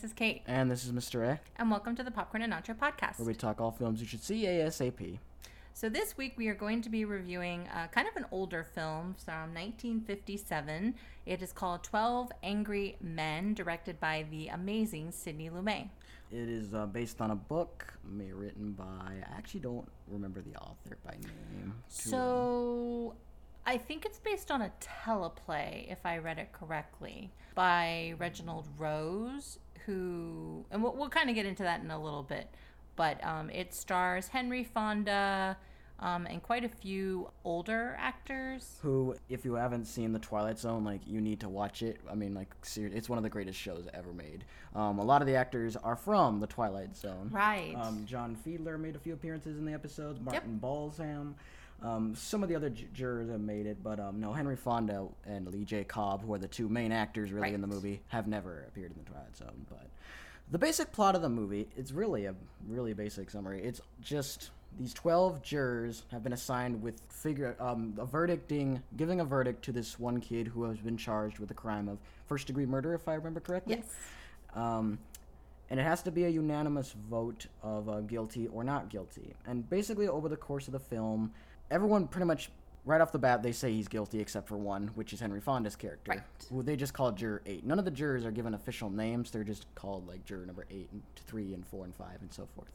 This is Kate, And this is Mr. A, and welcome to the Popcorn and Nacho podcast. where we talk all films you should see ASAP. So, this week we are going to be reviewing uh, kind of an older film from 1957. It is called 12 Angry Men, directed by the amazing Sidney Lumet. It is uh, based on a book may written by, I actually don't remember the author by name. So, I think it's based on a teleplay, if I read it correctly, by Reginald Rose, who, and we'll, we'll kind of get into that in a little bit, but um, it stars Henry Fonda um, and quite a few older actors. who, if you haven't seen The Twilight Zone, like, you need to watch it. I mean, like, ser- it's one of the greatest shows ever made. Um, a lot of the actors are from The Twilight Zone. Right. Um, John Fiedler made a few appearances in the episodes. Martin Balsam. Um, some of the other j- jurors have made it, but um, no, Henry Fonda and Lee J. Cobb, who are the two main actors really in the movie, have never appeared in the Twilight Zone. But the basic plot of the movie, it's really a really basic summary. It's just these 12 jurors have been assigned with figure um, a verdicting, giving a verdict to this one kid who has been charged with the crime of first degree murder, if I remember correctly. yes. Um, and it has to be a unanimous vote of uh, guilty or not guilty. And basically, over the course of the film, everyone pretty much, right off the bat, they say he's guilty except for one, which is Henry Fonda's character, Right. who they just call Juror 8. None of the jurors are given official names, they're just called like Juror number 8, and 3, and 4, and 5, and so forth.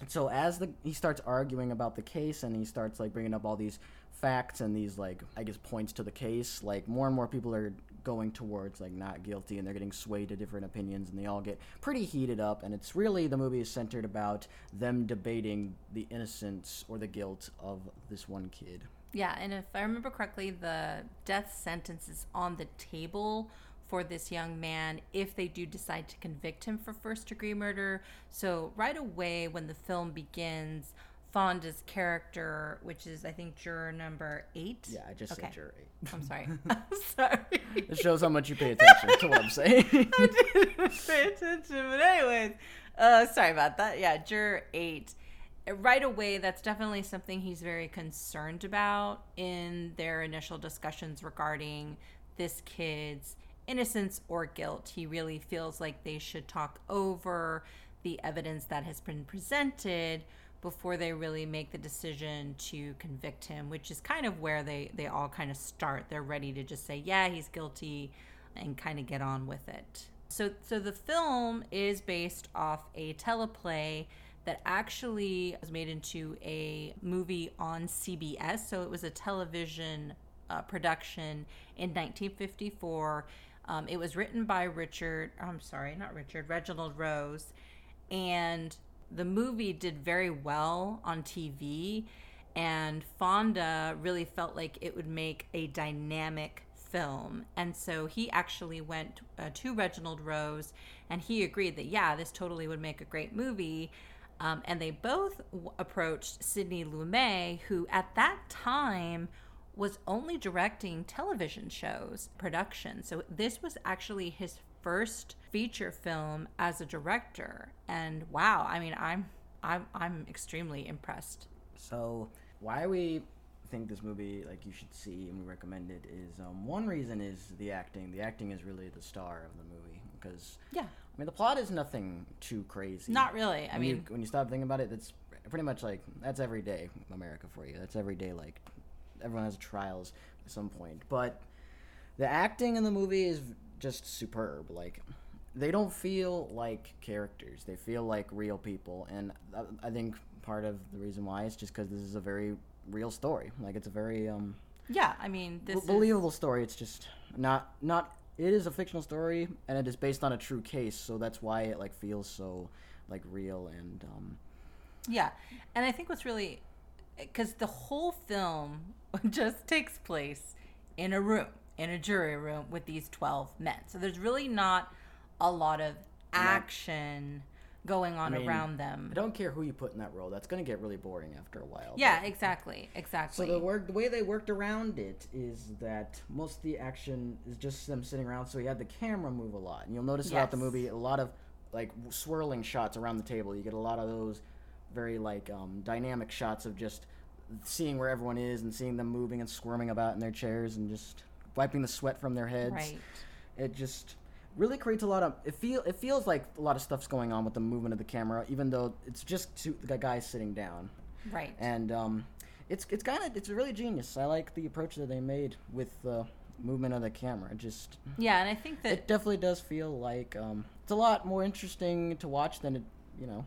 And so as the he starts arguing about the case and he starts like bringing up all these facts and these like I guess points to the case, like more and more people are going towards like not guilty and they're getting swayed to different opinions and they all get pretty heated up and it's really the movie is centered about them debating the innocence or the guilt of this one kid. Yeah, and if I remember correctly, the death sentence is on the table for this young man if they do decide to convict him for first degree murder. So, right away, when the film begins, Fonda's character, which is, I think, juror number eight. Yeah, I just Okay. said Juror 8. I'm sorry. I'm sorry. It shows how much you pay attention to what I'm saying. I didn't pay attention, but anyways, uh, sorry about that. Yeah, juror eight. Right away, that's definitely something he's very concerned about in their initial discussions regarding this kid's innocence or guilt. He really feels like they should talk over the evidence that has been presented before they really make the decision to convict him, which is kind of where they, they all kind of start. They're ready to just say, yeah, he's guilty and kind of get on with it. So, so the film is based off a teleplay that actually was made into a movie on CBS. So it was a television uh, production in 1954. Um, it was written by Richard, I'm sorry, not Richard, Reginald Rose. And the movie did very well on TV. And Fonda really felt like it would make a dynamic film. And so he actually went uh, to Reginald Rose and he agreed that, yeah, this totally would make a great movie. Um, and they both w- approached Sidney Lumet, who at that time was only directing television shows production. So this was actually his first feature film as a director. And wow, I mean, I'm I'm I'm extremely impressed. So why we think this movie like you should see and we recommend it is um, one reason is the acting. The acting is really the star of the movie because Yeah. I mean the plot is nothing too crazy. Not really. I When mean, you, when you stop thinking about it, that's pretty much like that's everyday America for you. That's everyday like everyone has trials at some point. But the acting in the movie is just superb. Like they don't feel like characters; they feel like real people, and I, I think part of the reason why is just because this is a very real story. Like it's a very um, yeah, I mean, this b- is, believable story. It's just not not. It is a fictional story, and it is based on a true case, so that's why it like feels so like real and um, Yeah. And I think what's really because the whole film just takes place in a room, in a jury room with these 12 men. So there's really not a lot of action going on mean, around them. I don't care who you put in that role. That's gonna get really boring after a while. Yeah, exactly. Exactly. So the work, the way they worked around it is that most of the action is just them sitting around. So you had the camera move a lot, and you'll notice throughout the movie a lot of like swirling shots around the table. You get a lot of those very like um, dynamic shots of just seeing where everyone is and seeing them moving and squirming about in their chairs and just wiping the sweat from their heads. right. It just really creates a lot of it feel it feels like a lot of stuff's going on with the movement of the camera even though it's just two, the guy sitting down Right. and um, it's it's kind of it's really genius i like the approach that they made with the movement of the camera it just yeah, and I think that it definitely does feel like um, it's a lot more interesting to watch than it you know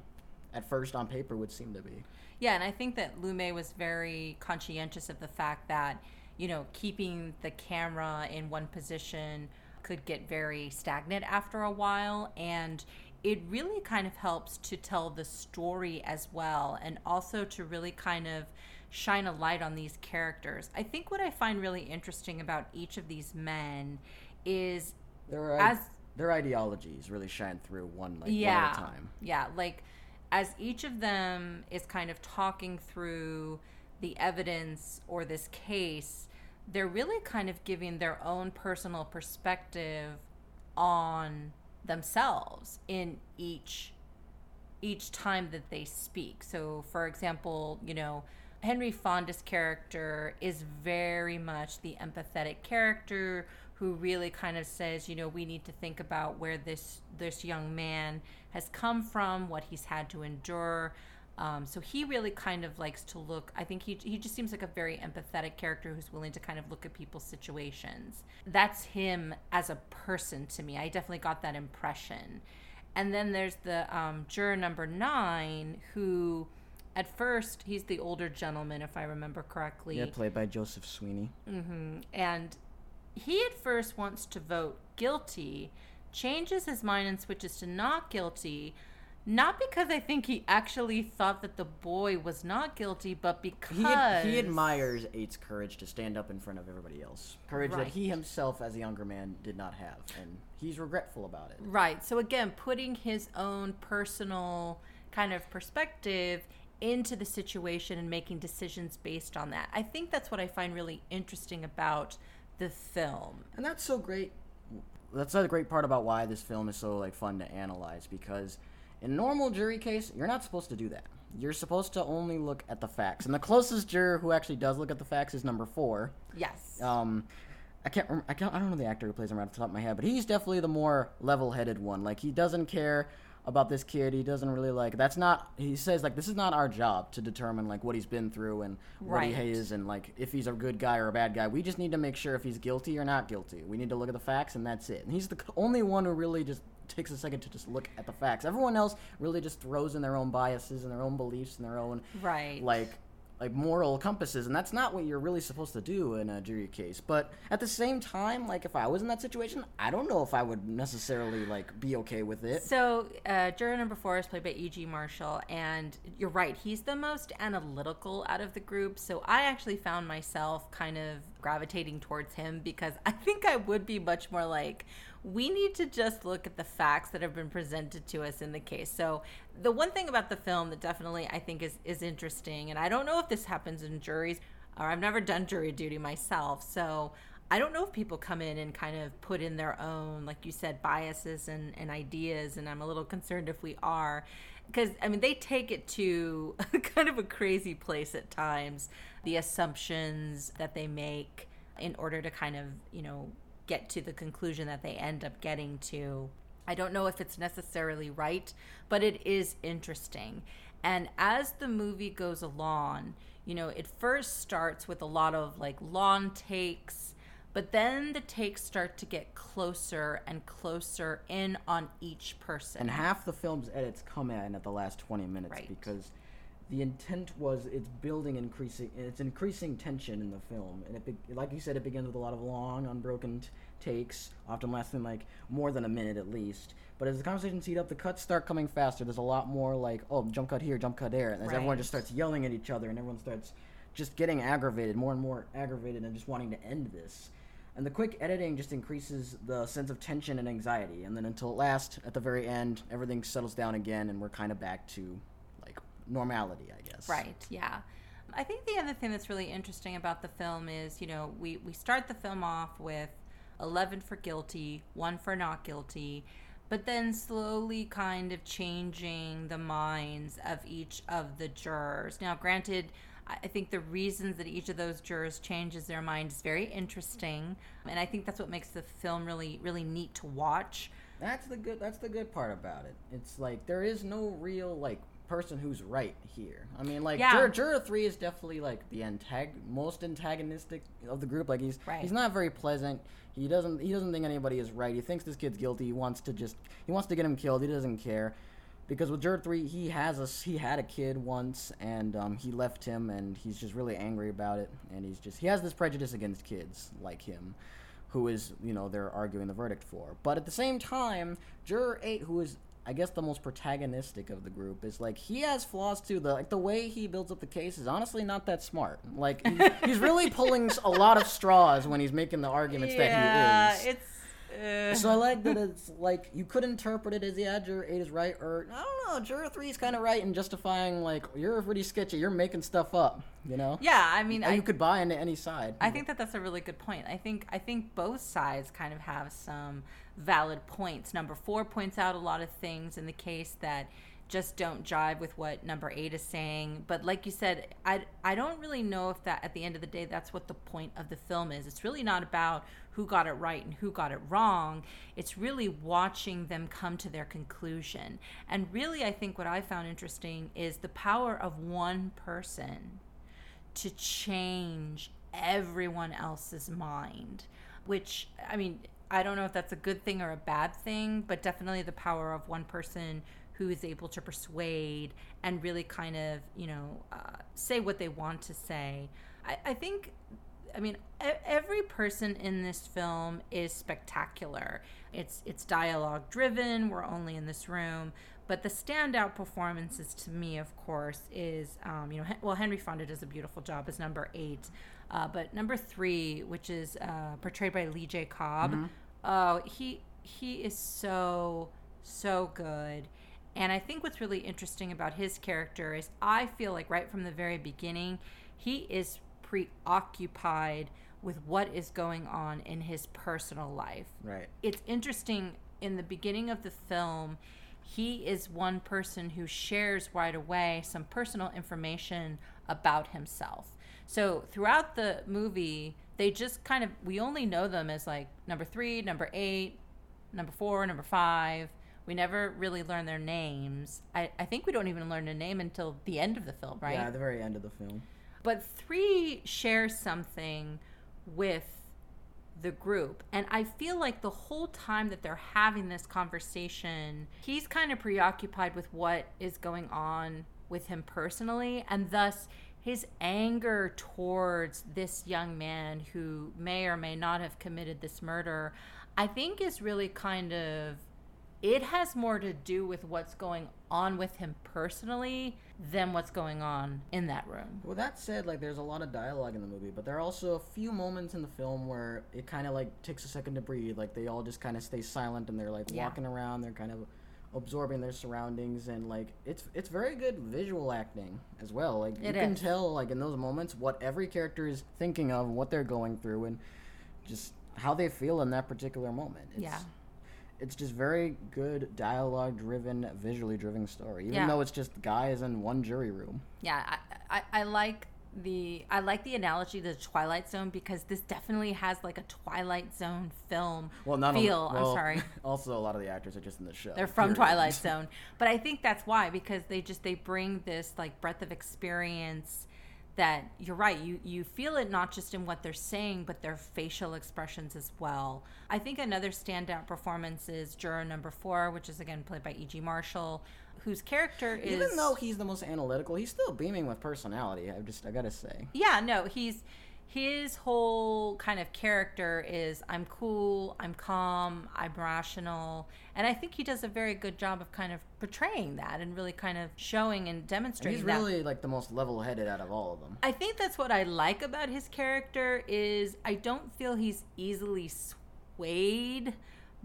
at first on paper would seem to be Yeah, and I think that Lumet was very conscientious of the fact that, you know, keeping the camera in one position could get very stagnant after a while. And it really kind of helps to tell the story as well, and also to really kind of shine a light on these characters. I think what I find really interesting about each of these men is their As- their ideologies really shine through one like yeah one at a time yeah like as each of them is kind of talking through the evidence or this case they're really kind of giving their own personal perspective on themselves in each each time that they speak. So, for example, you know, Henry Fonda's character is very much the empathetic character who really kind of says, you know, we need to think about where this this young man has come from, what he's had to endure. Um, so he really kind of likes to look. I think he he just seems like a very empathetic character who's willing to kind of look at people's situations. That's him as a person to me. I definitely got that impression. And then there's the um, juror number nine, who at first he's the older gentleman, if I remember correctly. yeah played by joseph sweeney Mm-hmm. And he at first wants to vote guilty, changes his mind and switches to not guilty. Not because I think he actually thought that the boy was not guilty, but because He, ad- he admires Eight's courage to stand up in front of everybody else. Courage Right. that he himself, as a younger man, did not have, and he's regretful about it. Right. So again, putting his own personal kind of perspective into the situation and making decisions based on that. I think that's what I find really interesting about the film. And that's so great. That's a great part about why this film is so like fun to analyze because in normal jury case, you're not supposed to do that. You're supposed to only look at the facts. And the closest juror who actually does look at the facts is number four. Yes. Um, I can't, rem- I can't, I don't know the actor who plays him right off the top of my head, but he's definitely the more level-headed one. Like he doesn't care about this kid. He doesn't really like. That's not. He says like this is not our job to determine like what he's been through and what he is and like if he's a good guy or a bad guy. We just need to make sure if he's guilty or not guilty. We need to look at the facts and that's it. And he's the only one who really just takes a second to just look at the facts. Everyone else really just throws in their own biases and their own beliefs and their own right. like like moral compasses and that's not what you're really supposed to do in a jury case but at the same time like if i was in that situation i don't know if i would necessarily like be okay with it So, uh, juror number four is played by E.G. Marshall, and you're right, he's the most analytical out of the group. So, I actually found myself kind of gravitating towards him because I think I would be much more like, we need to just look at the facts that have been presented to us in the case. So, the one thing about the film that definitely I think is, is interesting, and I don't know if this happens in juries, or I've never done jury duty myself. So, I don't know if people come in and kind of put in their own, like you said, biases and, and ideas, and I'm a little concerned if we are. Because, I mean, they take it to kind of a crazy place at times, the assumptions that they make in order to kind of, you know, get to the conclusion that they end up getting to. I don't know if it's necessarily right, but it is interesting. And as the movie goes along, you know, it first starts with a lot of like lawn takes, but then the takes start to get closer and closer in on each person. and half the film's edits come in at the last 20 minutes Right. because the intent was it's building increasing it's increasing tension in the film. And it be, like you said it begins with a lot of long unbroken t- takes often lasting like more than a minute at least. But as the conversations heat up the cuts start coming faster. There's a lot more like oh jump cut here jump cut there. And as everyone just starts yelling at each other and everyone starts just getting aggravated more and more aggravated and just wanting to end this. And the quick editing just increases the sense of tension and anxiety. And then until at last at the very end everything settles down again and we're kind of back to normality i guess Right, yeah. I think the other thing that's really interesting about the film is, you know, we, we start the film off with 11 for guilty, 1 for not guilty, but then slowly kind of changing the minds of each of the jurors. Now, granted, I I think the reasons that each of those jurors changes their mind is very interesting, and I think that's what makes the film really, really neat to watch. That's the good. That's the good part about it. It's like there is no real like person who's right here. I mean, like Yeah. Juror, Juror three is definitely like the antag- most antagonistic of the group. Like he's Right. he's not very pleasant. He doesn't he doesn't think anybody is right. He thinks this kid's guilty. He wants to just he wants to get him killed. He doesn't care. Because with Juror three, he has a he had a kid once, and um, he left him, and he's just really angry about it, and he's just he has this prejudice against kids like him, who is you know they're arguing the verdict for. But at the same time, Juror eight, who is I guess the most protagonistic of the group, is like he has flaws too. The like the way he builds up the case is honestly not that smart. Like he's, he's really pulling a lot of straws when he's making the arguments that he is. Yeah, it's. Uh, So I like that it's like you could interpret it as yeah, juror eight is right, or I don't know, juror three is kind of right in justifying like you're pretty sketchy, you're making stuff up, you know. yeah, I mean, I, you could buy into any side. I think that that's a really good point. I think I think both sides kind of have some valid points. Number four points out a lot of things in the case that just don't jive with what number eight is saying. But like you said, I I don't really know if that at the end of the day that's what the point of the film is. It's really not about who got it right and who got it wrong. It's really watching them come to their conclusion. And really, I think what I found interesting is the power of one person to change everyone else's mind which i mean i don't know if that's a good thing or a bad thing but definitely the power of one person who is able to persuade and really kind of you know uh, say what they want to say i, I think I mean, every person in this film is spectacular. It's it's dialogue driven. We're only in this room, but the standout performances to me, of course, is um, you know, well, Henry Fonda does a beautiful job as number eight, uh, but number three, which is uh, portrayed by Lee J. Cobb, oh, he he is so so good. And I think what's really interesting about his character is I feel like right from the very beginning, he is preoccupied with what is going on in his personal life. right. It's interesting in the beginning of the film, he is one person who shares right away some personal information about himself. So throughout the movie, they just kind of, we only know them as like number three, number eight, number four, number five. We never really learn their names. I, I think we don't even learn a name until the end of the film, right? Yeah, the very end of the film. But three shares something with the group. And I feel like the whole time that they're having this conversation, he's kind of preoccupied with what is going on with him personally. And thus, his anger towards this young man who may or may not have committed this murder, I think is really kind of it has more to do with what's going on with him personally than what's going on in that room. Well, that said, like there's a lot of dialogue in the movie, but there are also a few moments in the film where it kind of like takes a second to breathe. Like they all just kind of stay silent and they're like Yeah. walking around. They're kind of absorbing their surroundings and like it's it's very good visual acting as well. Like you It can tell like in those moments what every character is thinking of, what they're going through, and just how they feel in that particular moment. It's, Yeah. It's just very good dialogue driven, visually driven story. Even Yeah. though it's just guys in one jury room. Yeah, I, I, I like the I like the analogy to the Twilight Zone because this definitely has like a Twilight Zone film Well, not feel. Only, well, I'm sorry. Also, a lot of the actors are just in the show. They're from period. Twilight Zone. But I think that's why because they just they bring this like breadth of experience that you're right. You you feel it not just in what they're saying, but their facial expressions as well. I think another standout performance is juror number four, which is again played by E.G. Marshall, whose character is Even though he's the most analytical, he's still beaming with personality. I've just, I gotta say. yeah no he's his whole kind of character is i'm cool i'm calm i'm rational and i think he does a very good job of kind of portraying that and really kind of showing and And demonstrating he's that really like the most level-headed out of all of them. i think that's what i like about his character is i don't feel he's easily swayed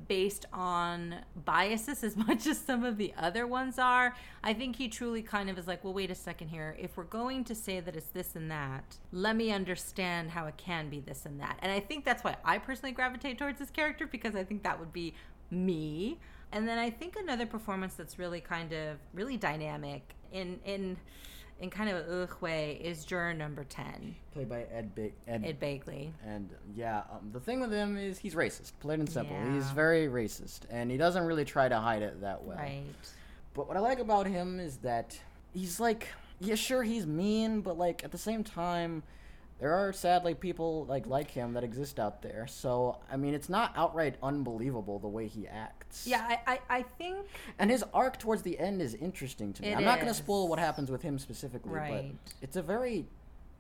based on biases as much as some of the other ones are. I think he truly kind of is like, well, wait a second here. If we're going to say that it's this and that, let me understand how it can be this and that. And I think that's why I personally gravitate towards this character because I think that would be me. And then I think another performance that's really kind of really dynamic in in in kind of a ugh way is juror number 10, Played by Ed ba- Ed, Ed Begley. and yeah, um, the thing with him is he's racist, plain and simple. He's very racist, and he doesn't really try to hide it that well. Right. But what I like about him is that he's like, yeah, sure, he's mean, but like at the same time, there are sadly people like like him that exist out there. So I mean, it's not outright unbelievable the way he acts. Yeah, I, I, I think And his arc towards the end is interesting to me. I'm not going to spoil what happens with him specifically, Right. but it's a very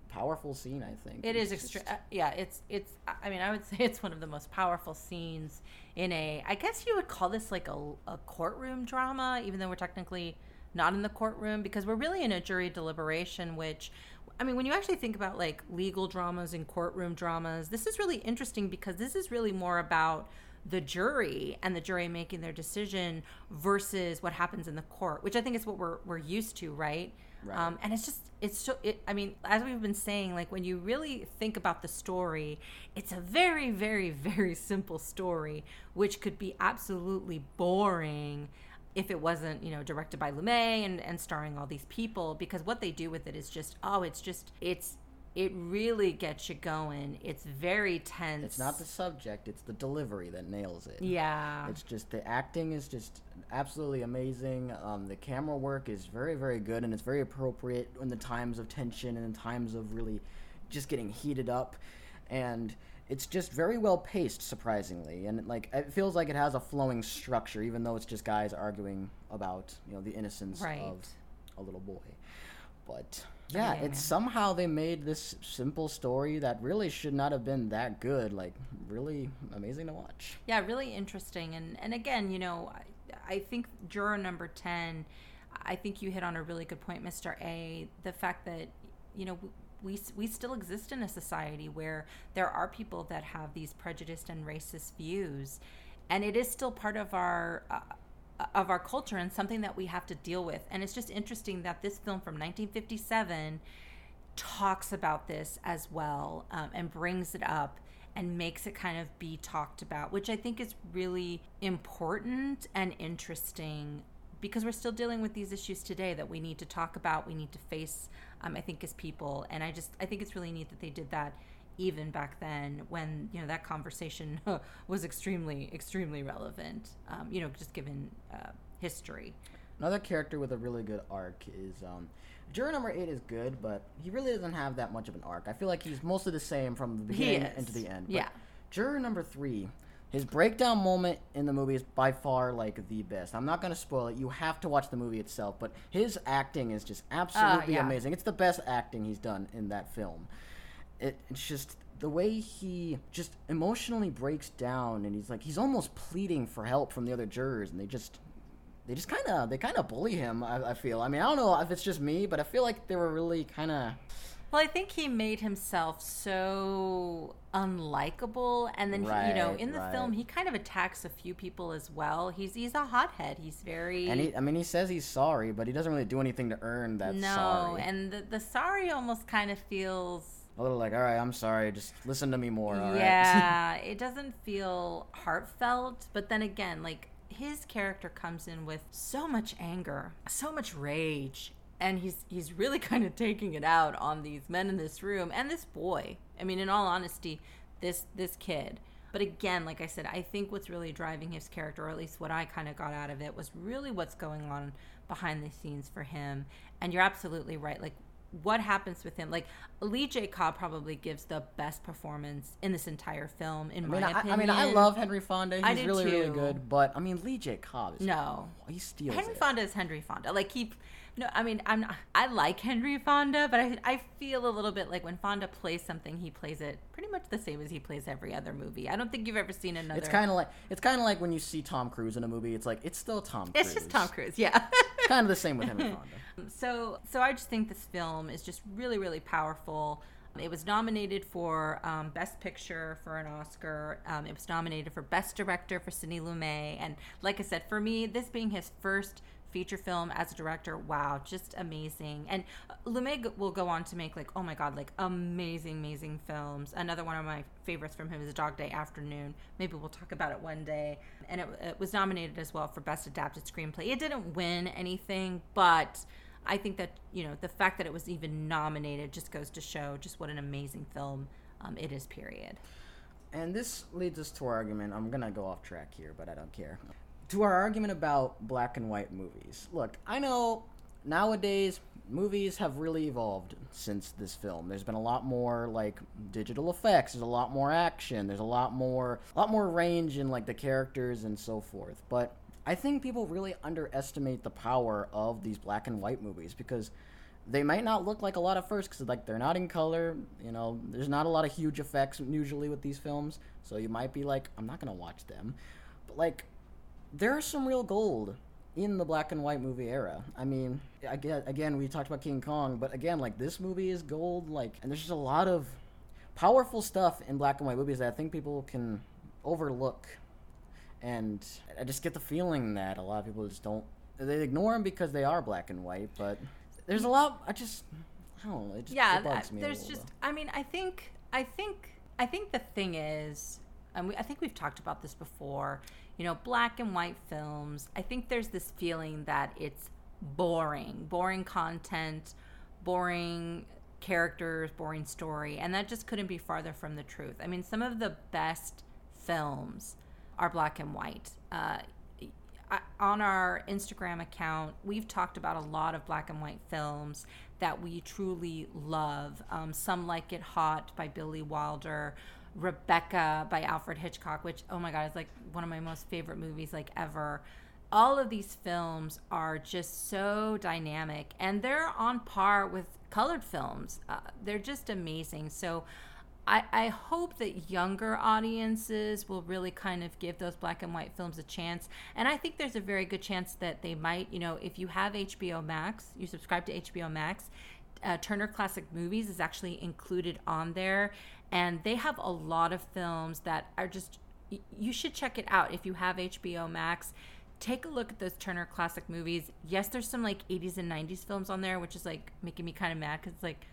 powerful scene. I think It It's is extra. Uh, yeah, it's it's. I mean, I would say it's one of the most powerful scenes in a. I guess you would call this like a, a courtroom drama, even though we're technically not in the courtroom because we're really in a jury deliberation. Which, I mean, when you actually think about like legal dramas and courtroom dramas, this is really interesting because this is really more about the jury and the jury making their decision versus what happens in the court, which I think is what we're we're used to, right? Right. Um, and it's just it's so it, i mean as we've been saying like when you really think about the story it's a very very very simple story which could be absolutely boring if it wasn't you know directed by lumet and, and starring all these people because what they do with it is just oh it's just it's it really gets you going it's very tense It's not the subject; it's the delivery that nails it. yeah It's just the acting is just absolutely amazing. Um, the camera work is very, very good, and it's very appropriate in the times of tension and in times of really just getting heated up. And it's just very well paced, surprisingly, and like it feels like it has a flowing structure, even though it's just guys arguing about you know the innocence Right. of a little boy. But yeah, Yeah. it's somehow they made this simple story that really should not have been that good. Like really amazing to watch. yeah really interesting and and again you know I, I think juror number 10 i think you hit on a really good point mr a the fact that you know we, we still exist in a society where there are people that have these prejudiced and racist views and it is still part of our uh, of our culture and something that we have to deal with. And it's just interesting that this film from 1957 talks about this as well um, and brings it up and makes it kind of be talked about, which I think is really important and interesting because we're still dealing with these issues today that we need to talk about, we need to face, um, I think, as people. And I just, I think it's really neat that they did that even back then when, you know, that conversation was extremely, extremely relevant, um, you know, just given uh, history. Another character with a really good arc is um, juror number eight is good, but he really doesn't have that much of an arc. I feel like he's mostly the same from the beginning into the end. But Yeah. Juror number three, his breakdown moment in the movie is by far like the best. I'm not gonna spoil it. You have to watch the movie itself, but his acting is just absolutely Ah, yeah. amazing. It's the best acting he's done in that film. It, it's just the way he just emotionally breaks down, and he's like he's almost pleading for help from the other jurors, and they just they just kind of they kind of bully him. I, I feel. I mean, I don't know if it's just me, but I feel like they were really kind of. Well, I think he made himself so unlikable, and then he, you know, in the right. film, he kind of attacks a few people as well. He's he's a hothead. He's very And he, I mean, he says he's sorry, but he doesn't really do anything to earn that no, sorry. and the the sorry almost kind of feels a little like, all right, I'm sorry, just listen to me more. All right. yeah, it doesn't feel heartfelt, but then again, like his character comes in with so much anger, so much rage, and he's he's really kind of taking it out on these men in this room and this boy. I mean, in all honesty, this this kid. But again, like I said, I think what's really driving his character, or at least what I kind of got out of it, was really what's going on behind the scenes for him. And you're absolutely right. Like what happens with him. Like Lee J. Cobb probably gives the best performance in this entire film, in I mean, my I, opinion. I mean, I love Henry Fonda. He's I do really, really too. good. But I mean, Lee J. Cobb is No. he steals Henry it. Fonda is Henry Fonda. Like he, no, I mean, I'm not, I like Henry Fonda, but I I feel a little bit like when Fonda plays something, he plays it pretty much the same as he plays every other movie. I don't think you've ever seen another. It's kind of like it's kind of like when you see Tom Cruise in a movie. It's like it's still Tom. Cruise. It's just Tom Cruise, yeah. kind of the same with Henry Fonda. so so I just think this film is just really really powerful. It was nominated for um, Best Picture for an Oscar. Um, it was nominated for Best Director for Sidney Lumet. And like I said, for me, this being his first feature film as a director, wow, just amazing. And Lumet will go on to make like, oh my god, like amazing, amazing films. Another one of my favorites from him is Dog Day Afternoon. Maybe we'll talk about it one day. And it, it was nominated as well for Best Adapted Screenplay. It didn't win anything, but I think that you know the fact that it was even nominated just goes to show just what an amazing film um, it is. Period. And this leads us to our argument. I'm gonna go off track here, but I don't care. To our argument about black and white movies. Look, I know nowadays movies have really evolved since this film. There's been a lot more like digital effects. There's a lot more action. There's a lot more, a lot more range in like the characters and so forth. But I think people really underestimate the power of these black and white movies because they might not look like a lot at first because like they're not in color. You know, there's not a lot of huge effects usually with these films, so you might be like, I'm not gonna watch them. But like, there's some real gold in the black and white movie era. I mean, again, again, we talked about King Kong, but again, like this movie is gold. Like, and there's just a lot of powerful stuff in black and white movies that I think people can overlook. And I just get the feeling that a lot of people just don't. They ignore them because they are black and white, but there's a lot. I just, I don't know. It just yeah, it bugs me there's just. I mean, I think, I think, I think the thing is, and we, I think we've talked about this before. You know, black and white films. I think there's this feeling that it's boring, boring content, boring characters, boring story, and that just couldn't be farther from the truth. I mean, some of the best films are black and white. Uh, on our Instagram account, we've talked about a lot of black and white films that we truly love. Um, Some Like It Hot by Billy Wilder, Rebecca by Alfred Hitchcock, which, oh my God, is like one of my most favorite movies like ever. All of these films are just so dynamic and they're on par with colored films. Uh, they're just amazing. So I, I hope that younger audiences will really kind of give those black and white films a chance. And I think there's a very good chance that they might, you know, if you have HBO Max, you subscribe to HBO Max, uh, Turner Classic Movies is actually included on there. And they have a lot of films that are just, you should check it out if you have HBO Max. Take a look at those Turner Classic Movies. Yes, there's some like 80s and 90s films on there, which is like making me kind of mad because like,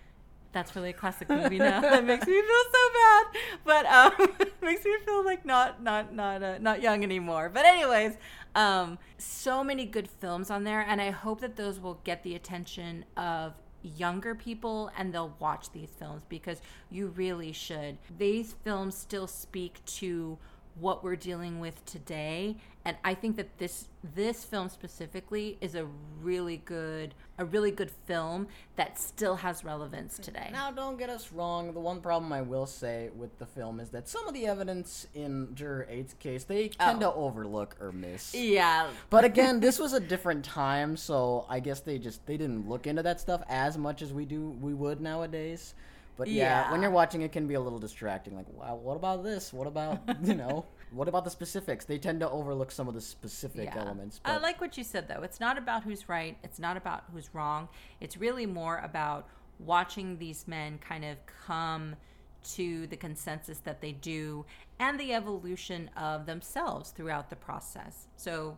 that's really a classic movie now. that makes me feel so bad, but um, makes me feel like not not not uh, not young anymore. But anyways, um, so many good films on there, and I hope that those will get the attention of younger people and they'll watch these films because you really should. These films still speak to what we're dealing with today and i think that this this film specifically is a really good a really good film that still has relevance today Now, don't get us wrong. The one problem I will say with the film is that some of the evidence in Juror 8's case they oh. tend to overlook or miss. yeah But again, this was a different time, so I guess they just they didn't look into that stuff as much as we do we would nowadays. But yeah, when you're watching it can be a little distracting. Like, wow, what about this? What about you know? What about the specifics? They tend to overlook some of the specific elements. I like what you said though. It's not about who's right. It's not about who's wrong. It's really more about watching these men kind of come to the consensus that they do and the evolution of themselves throughout the process. So,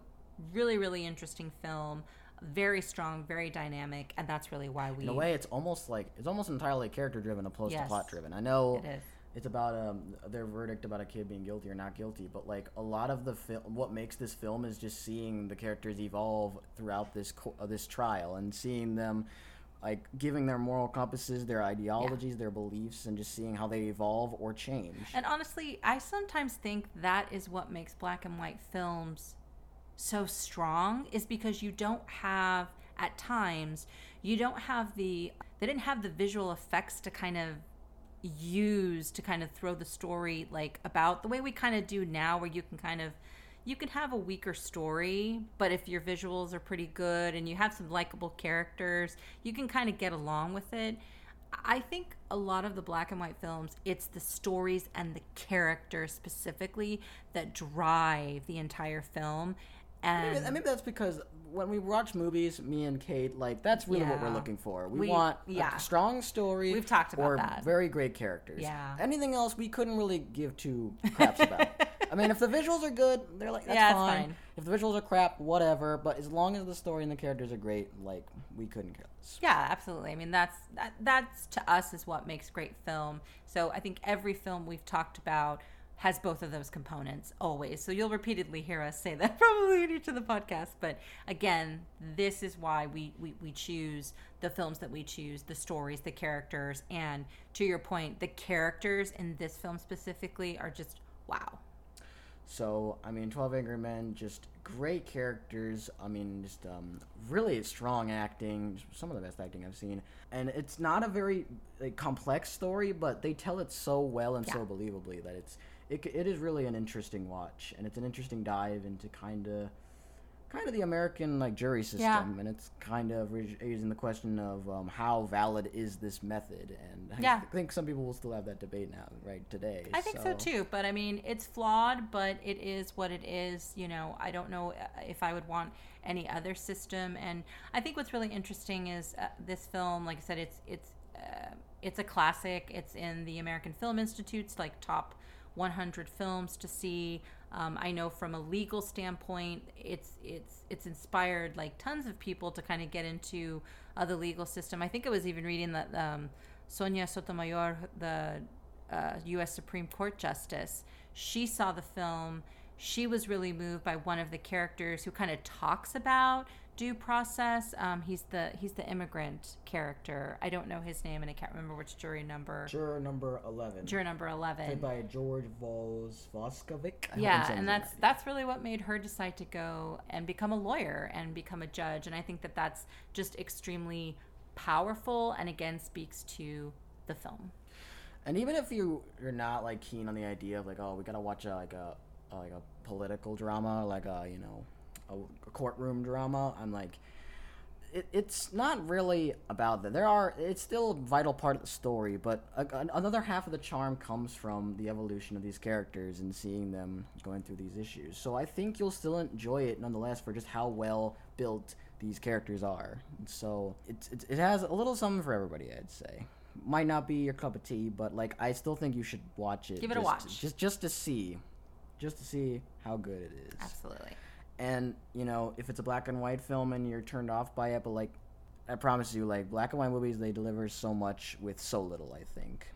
really, really interesting film. Very strong, very dynamic, and that's really why we. in a way, it's almost like it's almost entirely character driven opposed to plot driven. I know It is. it's about um, their verdict about a kid being guilty or not guilty, but like a lot of the film, what makes this film is just seeing the characters evolve throughout this co- uh, this trial and seeing them like giving their moral compasses, their ideologies, their beliefs, and just seeing how they evolve or change. And honestly, I sometimes think that is what makes black and white films so strong is because you don't have at times you don't have the they didn't have the visual effects to kind of use to kind of throw the story like about the way we kind of do now where you can kind of you can have a weaker story but if your visuals are pretty good and you have some likable characters you can kind of get along with it I think a lot of the black and white films, it's the stories and the characters specifically that drive the entire film. And Maybe, maybe that's because when we watch movies, me and Kate, like that's really what we're looking for. We, We- want yeah. a strong story. We've talked about or that. Very great characters. Yeah. Anything else we couldn't really give two craps about. I mean, if the visuals are good, they're like that's Yeah, fine. fine. If the visuals are crap, whatever. But as long as the story and the characters are great, like we couldn't care less. yeah, absolutely. I mean, that's that, that's to us is what makes great film. So I think every film we've talked about, has both of those components always. So you'll repeatedly hear us say that probably in each of the podcasts. But again, this is why we, we, we choose the films that we choose, the stories, the characters. And to your point, the characters in this film specifically are just wow. So, I mean, 12 Angry Men, just great characters. I mean, just um, really strong acting. Some of the best acting I've seen. And it's not a very like, complex story, but they tell it so well and Yeah. so believably that it's it, it is really an interesting watch, and it's an interesting dive into kind of kind of the American like jury system, Yeah. and it's kind of raising the question of um, how valid is this method, and I Yeah. think some people will still have that debate now, right today. I think so. too, but I mean, it's flawed, but it is what it is. You know, I don't know uh, if I would want any other system. And I think what's really interesting is uh, this film. Like I said, it's it's uh, it's a classic. It's in the American Film Institute's like top 100 films to see. Um, I know from a legal standpoint, it's it's it's inspired like tons of people to kind of get into uh, the legal system. I think I was even reading that um, Sonia Sotomayor, the uh, U.S. Supreme Court justice, she saw the film. She was really moved by one of the characters who kind of talks about due process. Um, he's the he's the immigrant character. I don't know his name, and I can't remember which jury number. Juror number eleven. Juror number eleven. Played by George Vos Voskovec. Yeah and that's right. that's really what made her decide to go and become a lawyer and become a judge and i think that that's just extremely powerful and again speaks to the film And even if you you're not like keen on the idea of like oh we gotta watch a, like a, a like a political drama like a you know a, a courtroom drama, I'm like. It, it's not really about that. There are. It's still a vital part of the story, but a, an- another half of the charm comes from the evolution of these characters and seeing them going through these issues. So I think you'll still enjoy it nonetheless for just how well built these characters are. So it's, it's it has a little something for everybody, I'd say. Might not be your cup of tea, but like I still think you should watch it. Give it a watch. just just to see, just to see how good it is. absolutely And you know, if it's a black and white film and you're turned off by it, but like, I promise you, like black and white movies, they deliver so much with so little. I think.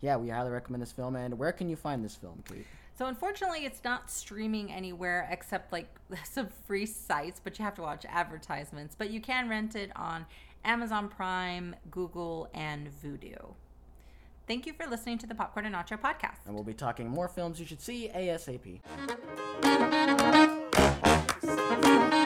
Yeah, we highly recommend this film. And where can you find this film, Kate? so unfortunately it's not streaming anywhere except like some free sites but you have to watch advertisements but you can rent it on amazon prime google and vudu thank you for listening to the popcorn and nacho podcast And we'll be talking more films you should see ASAP. Thank you.